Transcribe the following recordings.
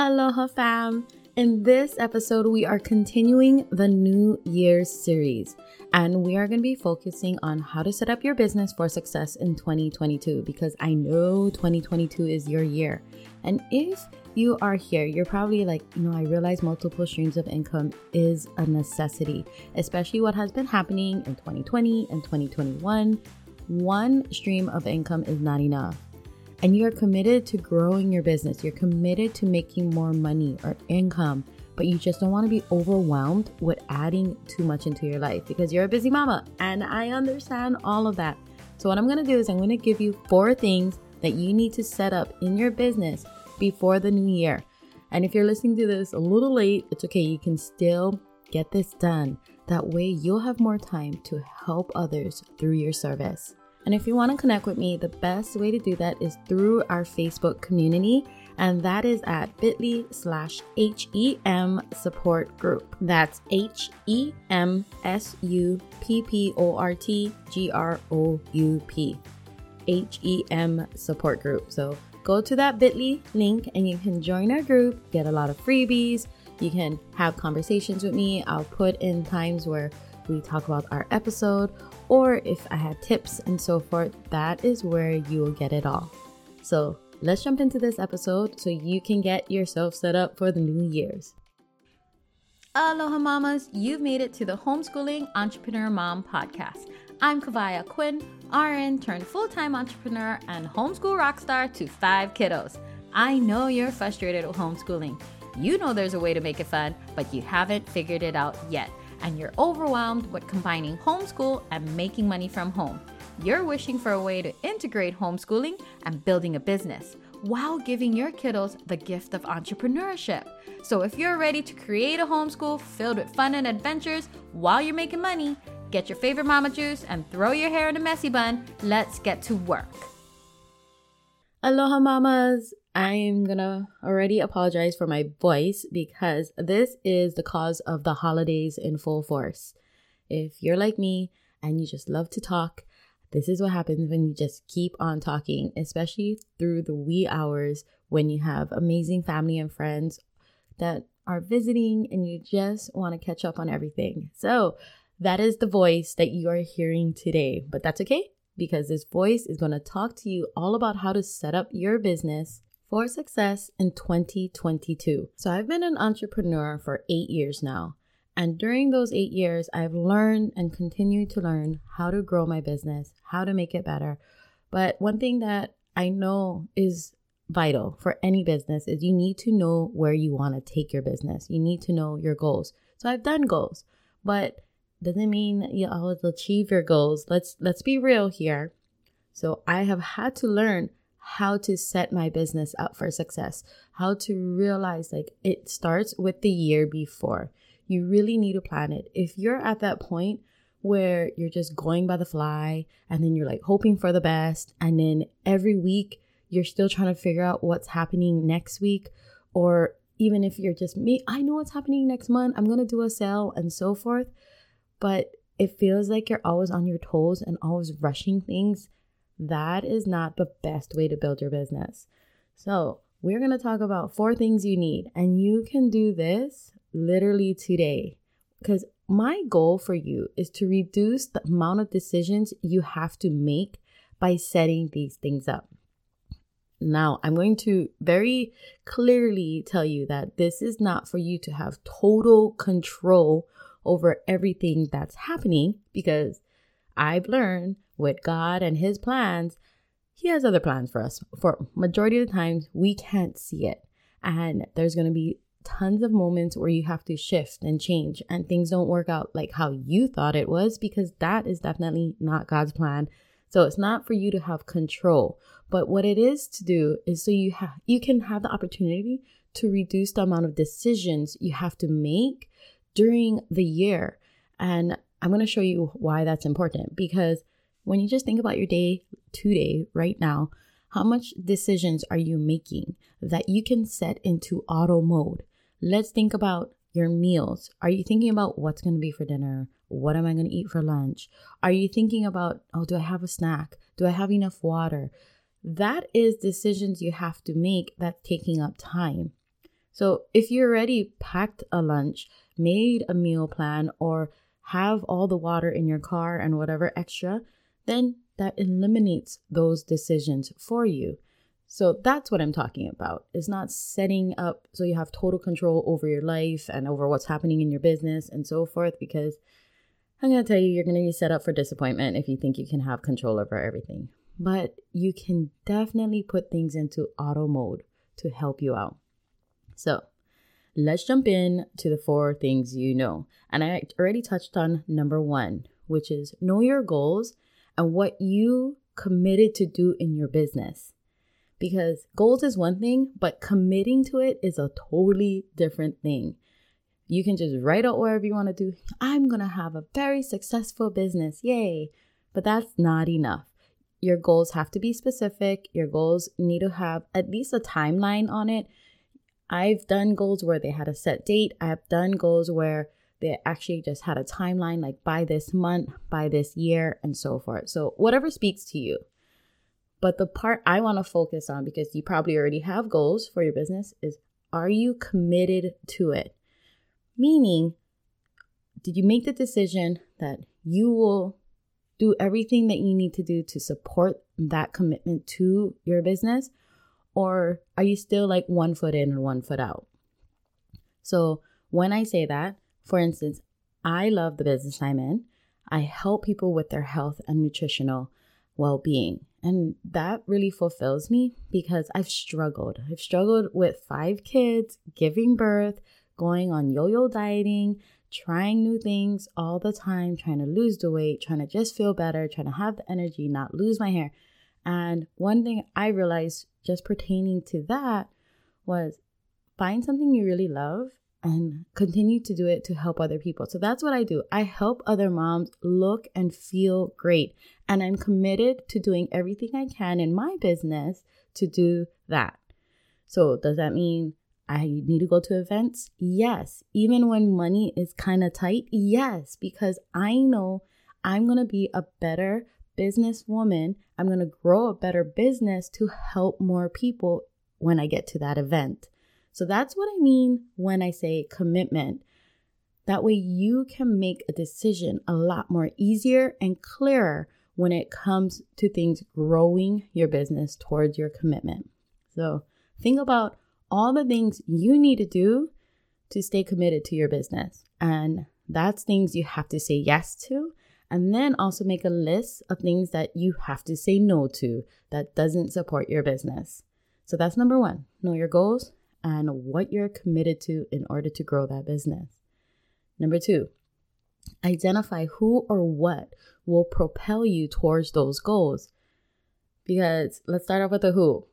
Aloha, fam. In this episode, we are continuing the New Year's series, and we are going to be focusing on how to set up your business for success in 2022 because I know 2022 is your year. And if you are here, you're probably like, you know, I realize multiple streams of income is a necessity, especially what has been happening in 2020 and 2021. One stream of income is not enough and you're committed to growing your business, you're committed to making more money or income, but you just don't want to be overwhelmed with adding too much into your life because you're a busy mama. And I understand all of that. So, what I'm going to do is I'm going to give you four things that you need to set up in your business before the new year. And if you're listening to this a little late, it's okay. You can still get this done. That way, you'll have more time to help others through your service. And if you want to connect with me, the best way to do that is through our Facebook community, and that is at bit.ly slash HEM support group. That's H E M S U P P O R T G R O U P. H E M support group. So go to that bit.ly link and you can join our group, get a lot of freebies. You can have conversations with me. I'll put in times where we talk about our episode or if I had tips and so forth, that is where you will get it all. So let's jump into this episode so you can get yourself set up for the new year's. Aloha mamas, you've made it to the Homeschooling Entrepreneur Mom podcast. I'm Kavaya Quinn, RN turned full time entrepreneur and homeschool rockstar to five kiddos. I know you're frustrated with homeschooling. You know there's a way to make it fun, but you haven't figured it out yet and you're overwhelmed with combining homeschool and making money from home. You're wishing for a way to integrate homeschooling and building a business while giving your kiddos the gift of entrepreneurship. So, if you're ready to create a homeschool filled with fun and adventures while you're making money, get your favorite mama juice and throw your hair in a messy bun. Let's get to work. Aloha, mamas. I am gonna already apologize for my voice because this is the cause of the holidays in full force. If you're like me and you just love to talk, this is what happens when you just keep on talking, especially through the wee hours when you have amazing family and friends that are visiting and you just want to catch up on everything. So, that is the voice that you are hearing today, but that's okay because this voice is going to talk to you all about how to set up your business for success in 2022. So I've been an entrepreneur for eight years now. And during those eight years, I've learned and continue to learn how to grow my business, how to make it better. But one thing that I know is vital for any business is you need to know where you want to take your business. You need to know your goals. So I've done goals, but doesn't mean you always achieve your goals. Let's let's be real here. So I have had to learn how to set my business up for success, how to realize like it starts with the year before. You really need to plan it. If you're at that point where you're just going by the fly and then you're like hoping for the best, and then every week you're still trying to figure out what's happening next week, or even if you're just me, I know what's happening next month, I'm gonna do a sale and so forth, but it feels like you're always on your toes and always rushing things that is not the best way to build your business. So, we're going to talk about four things you need, and you can do this literally today. Because my goal for you is to reduce the amount of decisions you have to make by setting these things up. Now, I'm going to very clearly tell you that this is not for you to have total control over everything that's happening because I've learned with God and his plans, he has other plans for us. For majority of the times we can't see it. And there's going to be tons of moments where you have to shift and change and things don't work out like how you thought it was because that is definitely not God's plan. So it's not for you to have control, but what it is to do is so you have you can have the opportunity to reduce the amount of decisions you have to make during the year. And I'm going to show you why that's important because when you just think about your day today, right now, how much decisions are you making that you can set into auto mode? Let's think about your meals. Are you thinking about what's going to be for dinner? What am I going to eat for lunch? Are you thinking about, oh, do I have a snack? Do I have enough water? That is decisions you have to make that's taking up time. So if you already packed a lunch, made a meal plan, or have all the water in your car and whatever extra, then that eliminates those decisions for you. So that's what I'm talking about. It's not setting up so you have total control over your life and over what's happening in your business and so forth, because I'm going to tell you, you're going to be set up for disappointment if you think you can have control over everything. But you can definitely put things into auto mode to help you out. So let's jump in to the four things you know. And I already touched on number one, which is know your goals and what you committed to do in your business because goals is one thing, but committing to it is a totally different thing. You can just write out whatever you want to do. I'm going to have a very successful business. Yay. But that's not enough. Your goals have to be specific. Your goals need to have at least a timeline on it. I've done goals where they had a set date. I've done goals where they actually just had a timeline like by this month, by this year, and so forth. So, whatever speaks to you. But the part I want to focus on, because you probably already have goals for your business, is are you committed to it? Meaning, did you make the decision that you will do everything that you need to do to support that commitment to your business? Or are you still like one foot in and one foot out? So, when I say that, for instance, I love the business I'm in. I help people with their health and nutritional well being. And that really fulfills me because I've struggled. I've struggled with five kids, giving birth, going on yo yo dieting, trying new things all the time, trying to lose the weight, trying to just feel better, trying to have the energy, not lose my hair. And one thing I realized just pertaining to that was find something you really love and continue to do it to help other people. So that's what I do. I help other moms look and feel great. And I'm committed to doing everything I can in my business to do that. So, does that mean I need to go to events? Yes. Even when money is kind of tight? Yes, because I know I'm going to be a better businesswoman. I'm going to grow a better business to help more people when I get to that event. So that's what I mean when I say commitment. That way you can make a decision a lot more easier and clearer when it comes to things growing your business towards your commitment. So think about all the things you need to do to stay committed to your business. And that's things you have to say yes to. And then also make a list of things that you have to say no to that doesn't support your business. So that's number one know your goals, and what you're committed to in order to grow that business. Number two, identify who or what will propel you towards those goals. Because let's start off with the who.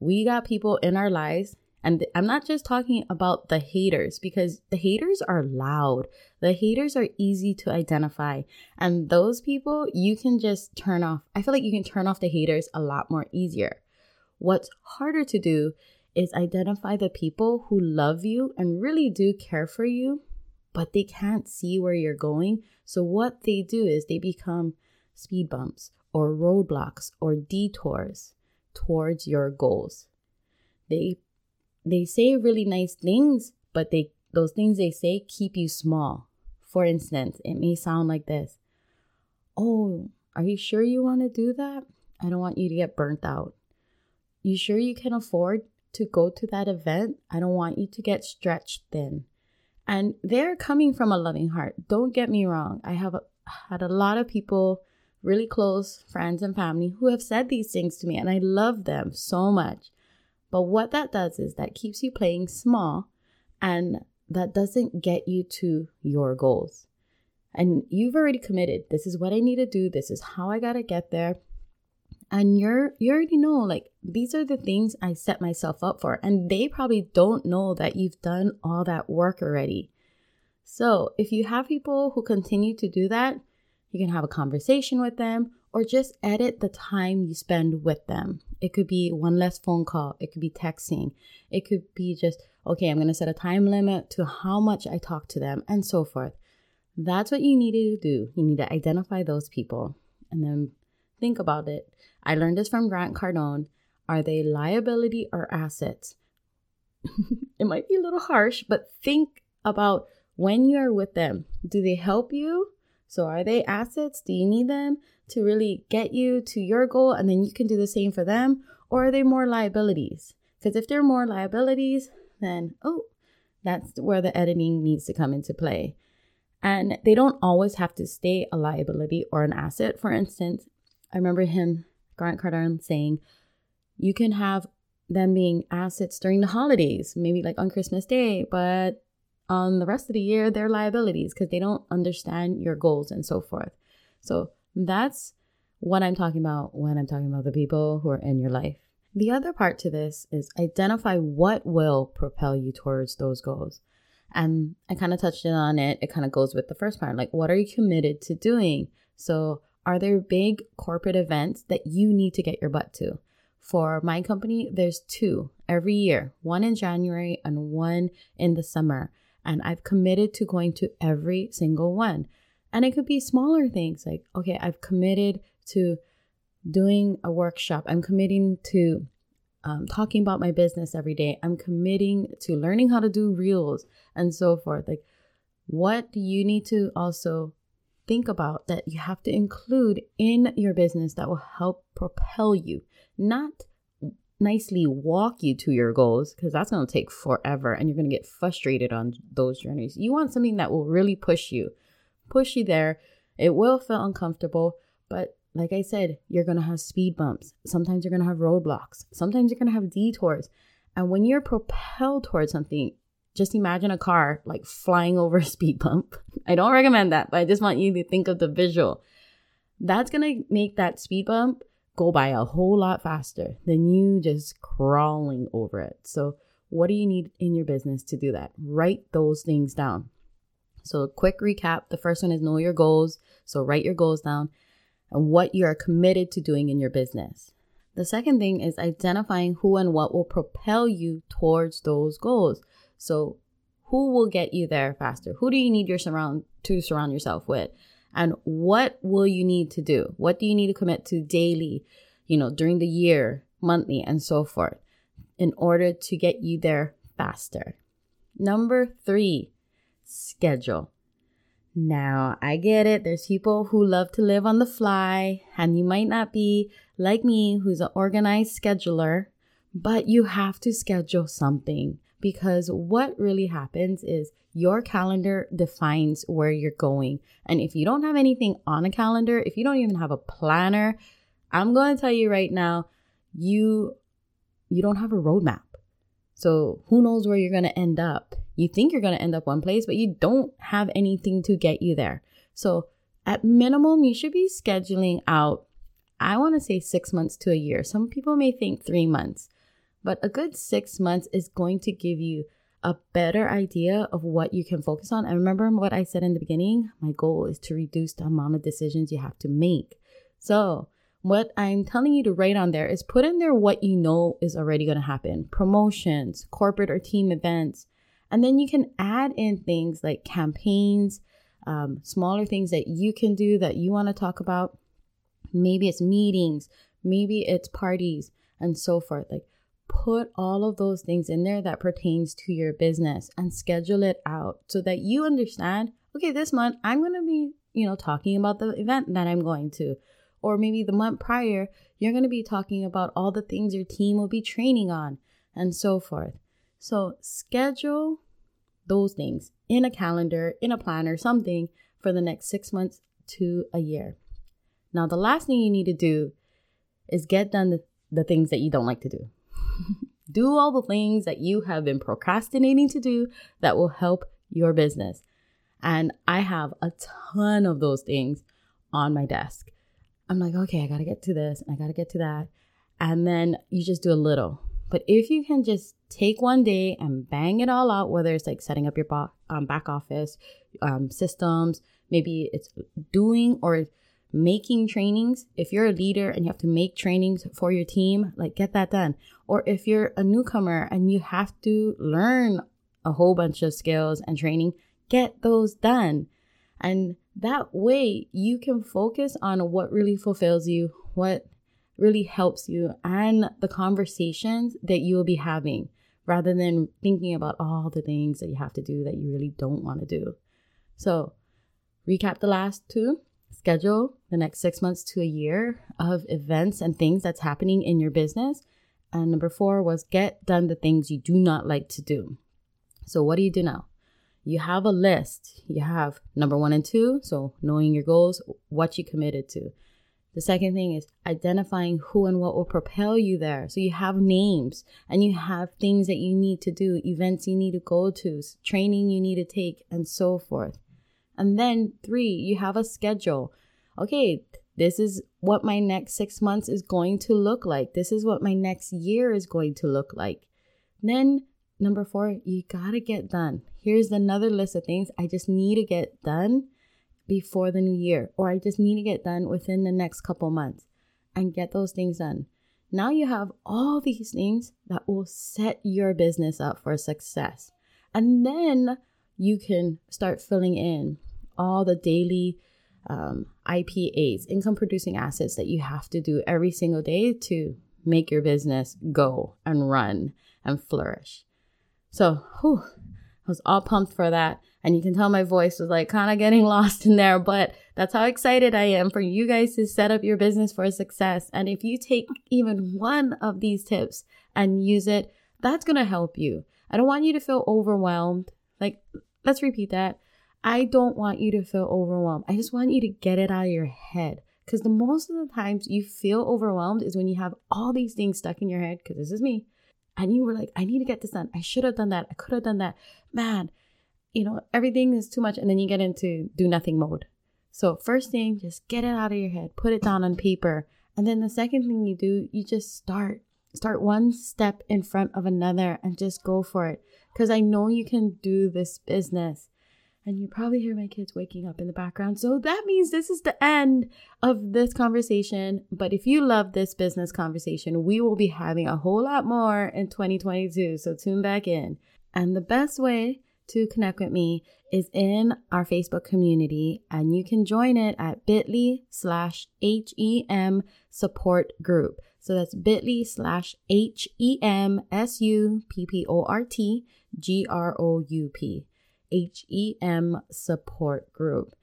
We got people in our lives, and I'm not just talking about the haters because the haters are loud. The haters are easy to identify, and those people you can just turn off. I feel like you can turn off the haters a lot more easier. What's harder to do is identify the people who love you and really do care for you, but they can't see where you're going. So, what they do is they become speed bumps or roadblocks or detours towards your goals. They they say really nice things, but they those things they say keep you small. For instance, it may sound like this. Oh, are you sure you want to do that? I don't want you to get burnt out. You sure you can afford to go to that event. I don't want you to get stretched thin. And they're coming from a loving heart. Don't get me wrong. I have had a lot of people, really close friends and family, who have said these things to me, and I love them so much. But what that does is that keeps you playing small and that doesn't get you to your goals. And you've already committed. This is what I need to do. This is how I got to get there and you're you already know like these are the things I set myself up for and they probably don't know that you've done all that work already. So, if you have people who continue to do that, you can have a conversation with them or just edit the time you spend with them. It could be one less phone call, it could be texting, it could be just, okay, I'm going to set a time limit to how much I talk to them and so forth. That's what you need to do. You need to identify those people and then think about it. I learned this from Grant Cardone. Are they liability or assets? it might be a little harsh, but think about when you're with them. Do they help you? So, are they assets? Do you need them to really get you to your goal and then you can do the same for them? Or are they more liabilities? Because if they're more liabilities, then, oh, that's where the editing needs to come into play. And they don't always have to stay a liability or an asset. For instance, I remember him, Grant Cardone, saying, you can have them being assets during the holidays, maybe like on Christmas Day, but on the rest of the year, they're liabilities because they don't understand your goals and so forth. So that's what I'm talking about when I'm talking about the people who are in your life. The other part to this is identify what will propel you towards those goals. And I kind of touched on it. It kind of goes with the first part. Like, what are you committed to doing? So, are there big corporate events that you need to get your butt to? For my company, there's two every year one in January and one in the summer. And I've committed to going to every single one. And it could be smaller things like, okay, I've committed to doing a workshop. I'm committing to um, talking about my business every day. I'm committing to learning how to do reels and so forth. Like, what do you need to also think about that you have to include in your business that will help propel you, not nicely walk you to your goals, because that's going to take forever and you're going to get frustrated on those journeys. You want something that will really push you, push you there. It will feel uncomfortable, but like I said, you're going to have speed bumps. Sometimes you're going to have roadblocks. Sometimes you're going to have detours. And when you're propelled towards something, just imagine a car like flying over a speed bump. I don't recommend that, but I just want you to think of the visual. That's to make that speed bump go by a whole lot faster than you just crawling over it. So, what do you need in your business to do that? Write those things down. So, a quick recap the first one is know your goals. So, write your goals down and what you are committed to doing in your business. The second thing is identifying who and what will propel you towards those goals. So, who will get you there faster? Who do you need your surround to surround yourself with? And what will you need to do? What do you need to commit to daily, you know, during the year, monthly, and so forth in order to get you there faster? Number three, schedule. Now, I get it. There's people who love to live on the fly, and you might not be like me, who's an organized scheduler, but you have to schedule something because what really happens is your calendar defines where you're going. And if you don't have anything on a calendar, if you don't even have a planner, I'm going to tell you right now, you you don't have a roadmap. So who knows where you're going to end up? You think you're going to end up one place, but you don't have anything to get you there. So at minimum, you should be scheduling out, I want to say six months to a year. Some people may think three months, but a good six months is going to give you a better idea of what you can focus on. And remember what I said in the beginning? My goal is to reduce the amount of decisions you have to make. So what I'm telling you to write on there is put in there what you know is already going to happen promotions, corporate or team events. And then you can add in things like campaigns, um, smaller things that you can do that you want to talk about. Maybe it's meetings, maybe it's parties, and so forth. Like put all of those things in there that pertains to your business and schedule it out so that you understand okay this month i'm going to be you know talking about the event that i'm going to or maybe the month prior, you're going to be talking about all the things your team will be training on and so forth. So schedule those things in a calendar, in a planner, something for the next six months to a year. Now, the last thing you need to do is get done the, the things that you don't like to do. Do all the things that you have been procrastinating to do that will help your business. And I have a ton of those things on my desk. I'm like, okay, I got to get to this and I got to get to that. And then you just do a little. But if you can just take one day and bang it all out, whether it's like setting up your back, um, back office um, systems, maybe it's doing or making trainings. If you're a leader and you have to make trainings for your team, like get that done. Or if you're a newcomer and you have to learn a whole bunch of skills and training, get those done. And that way you can focus on what really fulfills you, what really helps you, and the conversations that you will be having rather than thinking about all the things that you have to do that you really don't want to do. So, recap the last two schedule the next six months to a year of events and things that's happening in your business. And number four was get done the things you do not like to do. So, what do you do now? You have a list. You have number one and two. So, knowing your goals, what you committed to. The second thing is identifying who and what will propel you there. So, you have names and you have things that you need to do, events you need to go to, training you need to take, and so forth. And then three, you have a schedule. Okay, this is what my next six months is going to look like. This is what my next year is going to look like. Then, number four, you gotta get done. Here's another list of things I just need to get done before the new year, or I just need to get done within the next couple months and get those things done. Now you have all these things that will set your business up for success. And then you can start filling in all the daily um, IPAs, income producing assets that you have to do every single day to make your business go and run and flourish. So, whew, I was all pumped for that. And you can tell my voice was like kind of getting lost in there, but that's how excited I am for you guys to set up your business for success. And if you take even one of these tips and use it, that's going to help you. I don't want you to feel overwhelmed. Like, let's repeat that. I don't want you to feel overwhelmed. I just want you to get it out of your head. Because the most of the times you feel overwhelmed is when you have all these things stuck in your head, because this is me. And you were like, I need to get this done. I should have done that. I could have done that. Man, you know, everything is too much. And then you get into do nothing mode. So, first thing, just get it out of your head, put it down on paper. And then the second thing you do, you just start. Start one step in front of another and just go for it. Because I know you can do this business and you probably hear my kids waking up in the background. So that means this is the end of this conversation. But if you love this business conversation, we will be having a whole lot more in 2022. So tune back in. And the best way to connect with me is in our Facebook community, and you can join it at bit.ly slash HEM support group. So that's bit.ly slash HEM S U P P O R T G R O U P. HEM support group.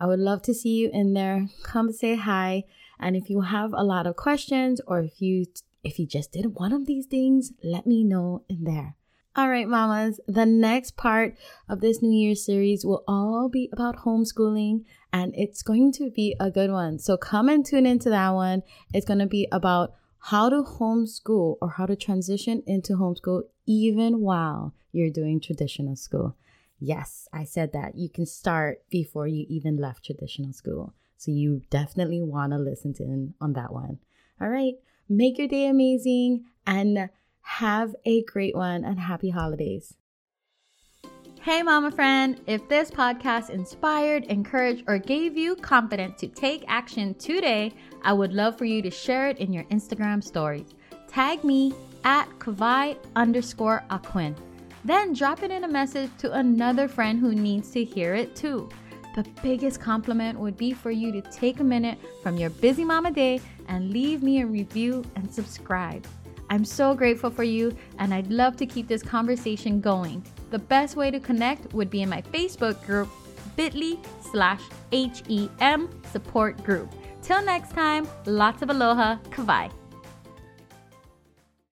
I would love to see you in there. Come say hi. And if you have a lot of questions or if you if you just did one of these things, let me know in there. All right, mamas, the next part of this New Year series will all be about homeschooling and it's going to be a good one. So come and tune into that one. It's going to be about how to homeschool or how to transition into homeschool even while you're doing traditional school. Yes, I said that. You can start before you even left traditional school. So you definitely want to listen to in on that one. All right. Make your day amazing and have a great one and happy holidays. Hey, mama friend. If this podcast inspired, encouraged, or gave you confidence to take action today, I would love for you to share it in your Instagram stories. Tag me at Kavai underscore Aquin. Then drop it in a message to another friend who needs to hear it too. The biggest compliment would be for you to take a minute from your busy mama day and leave me a review and subscribe. I'm so grateful for you, and I'd love to keep this conversation going. The best way to connect would be in my Facebook group, bit.ly slash HEM support group. Till next time, lots of aloha, kavai.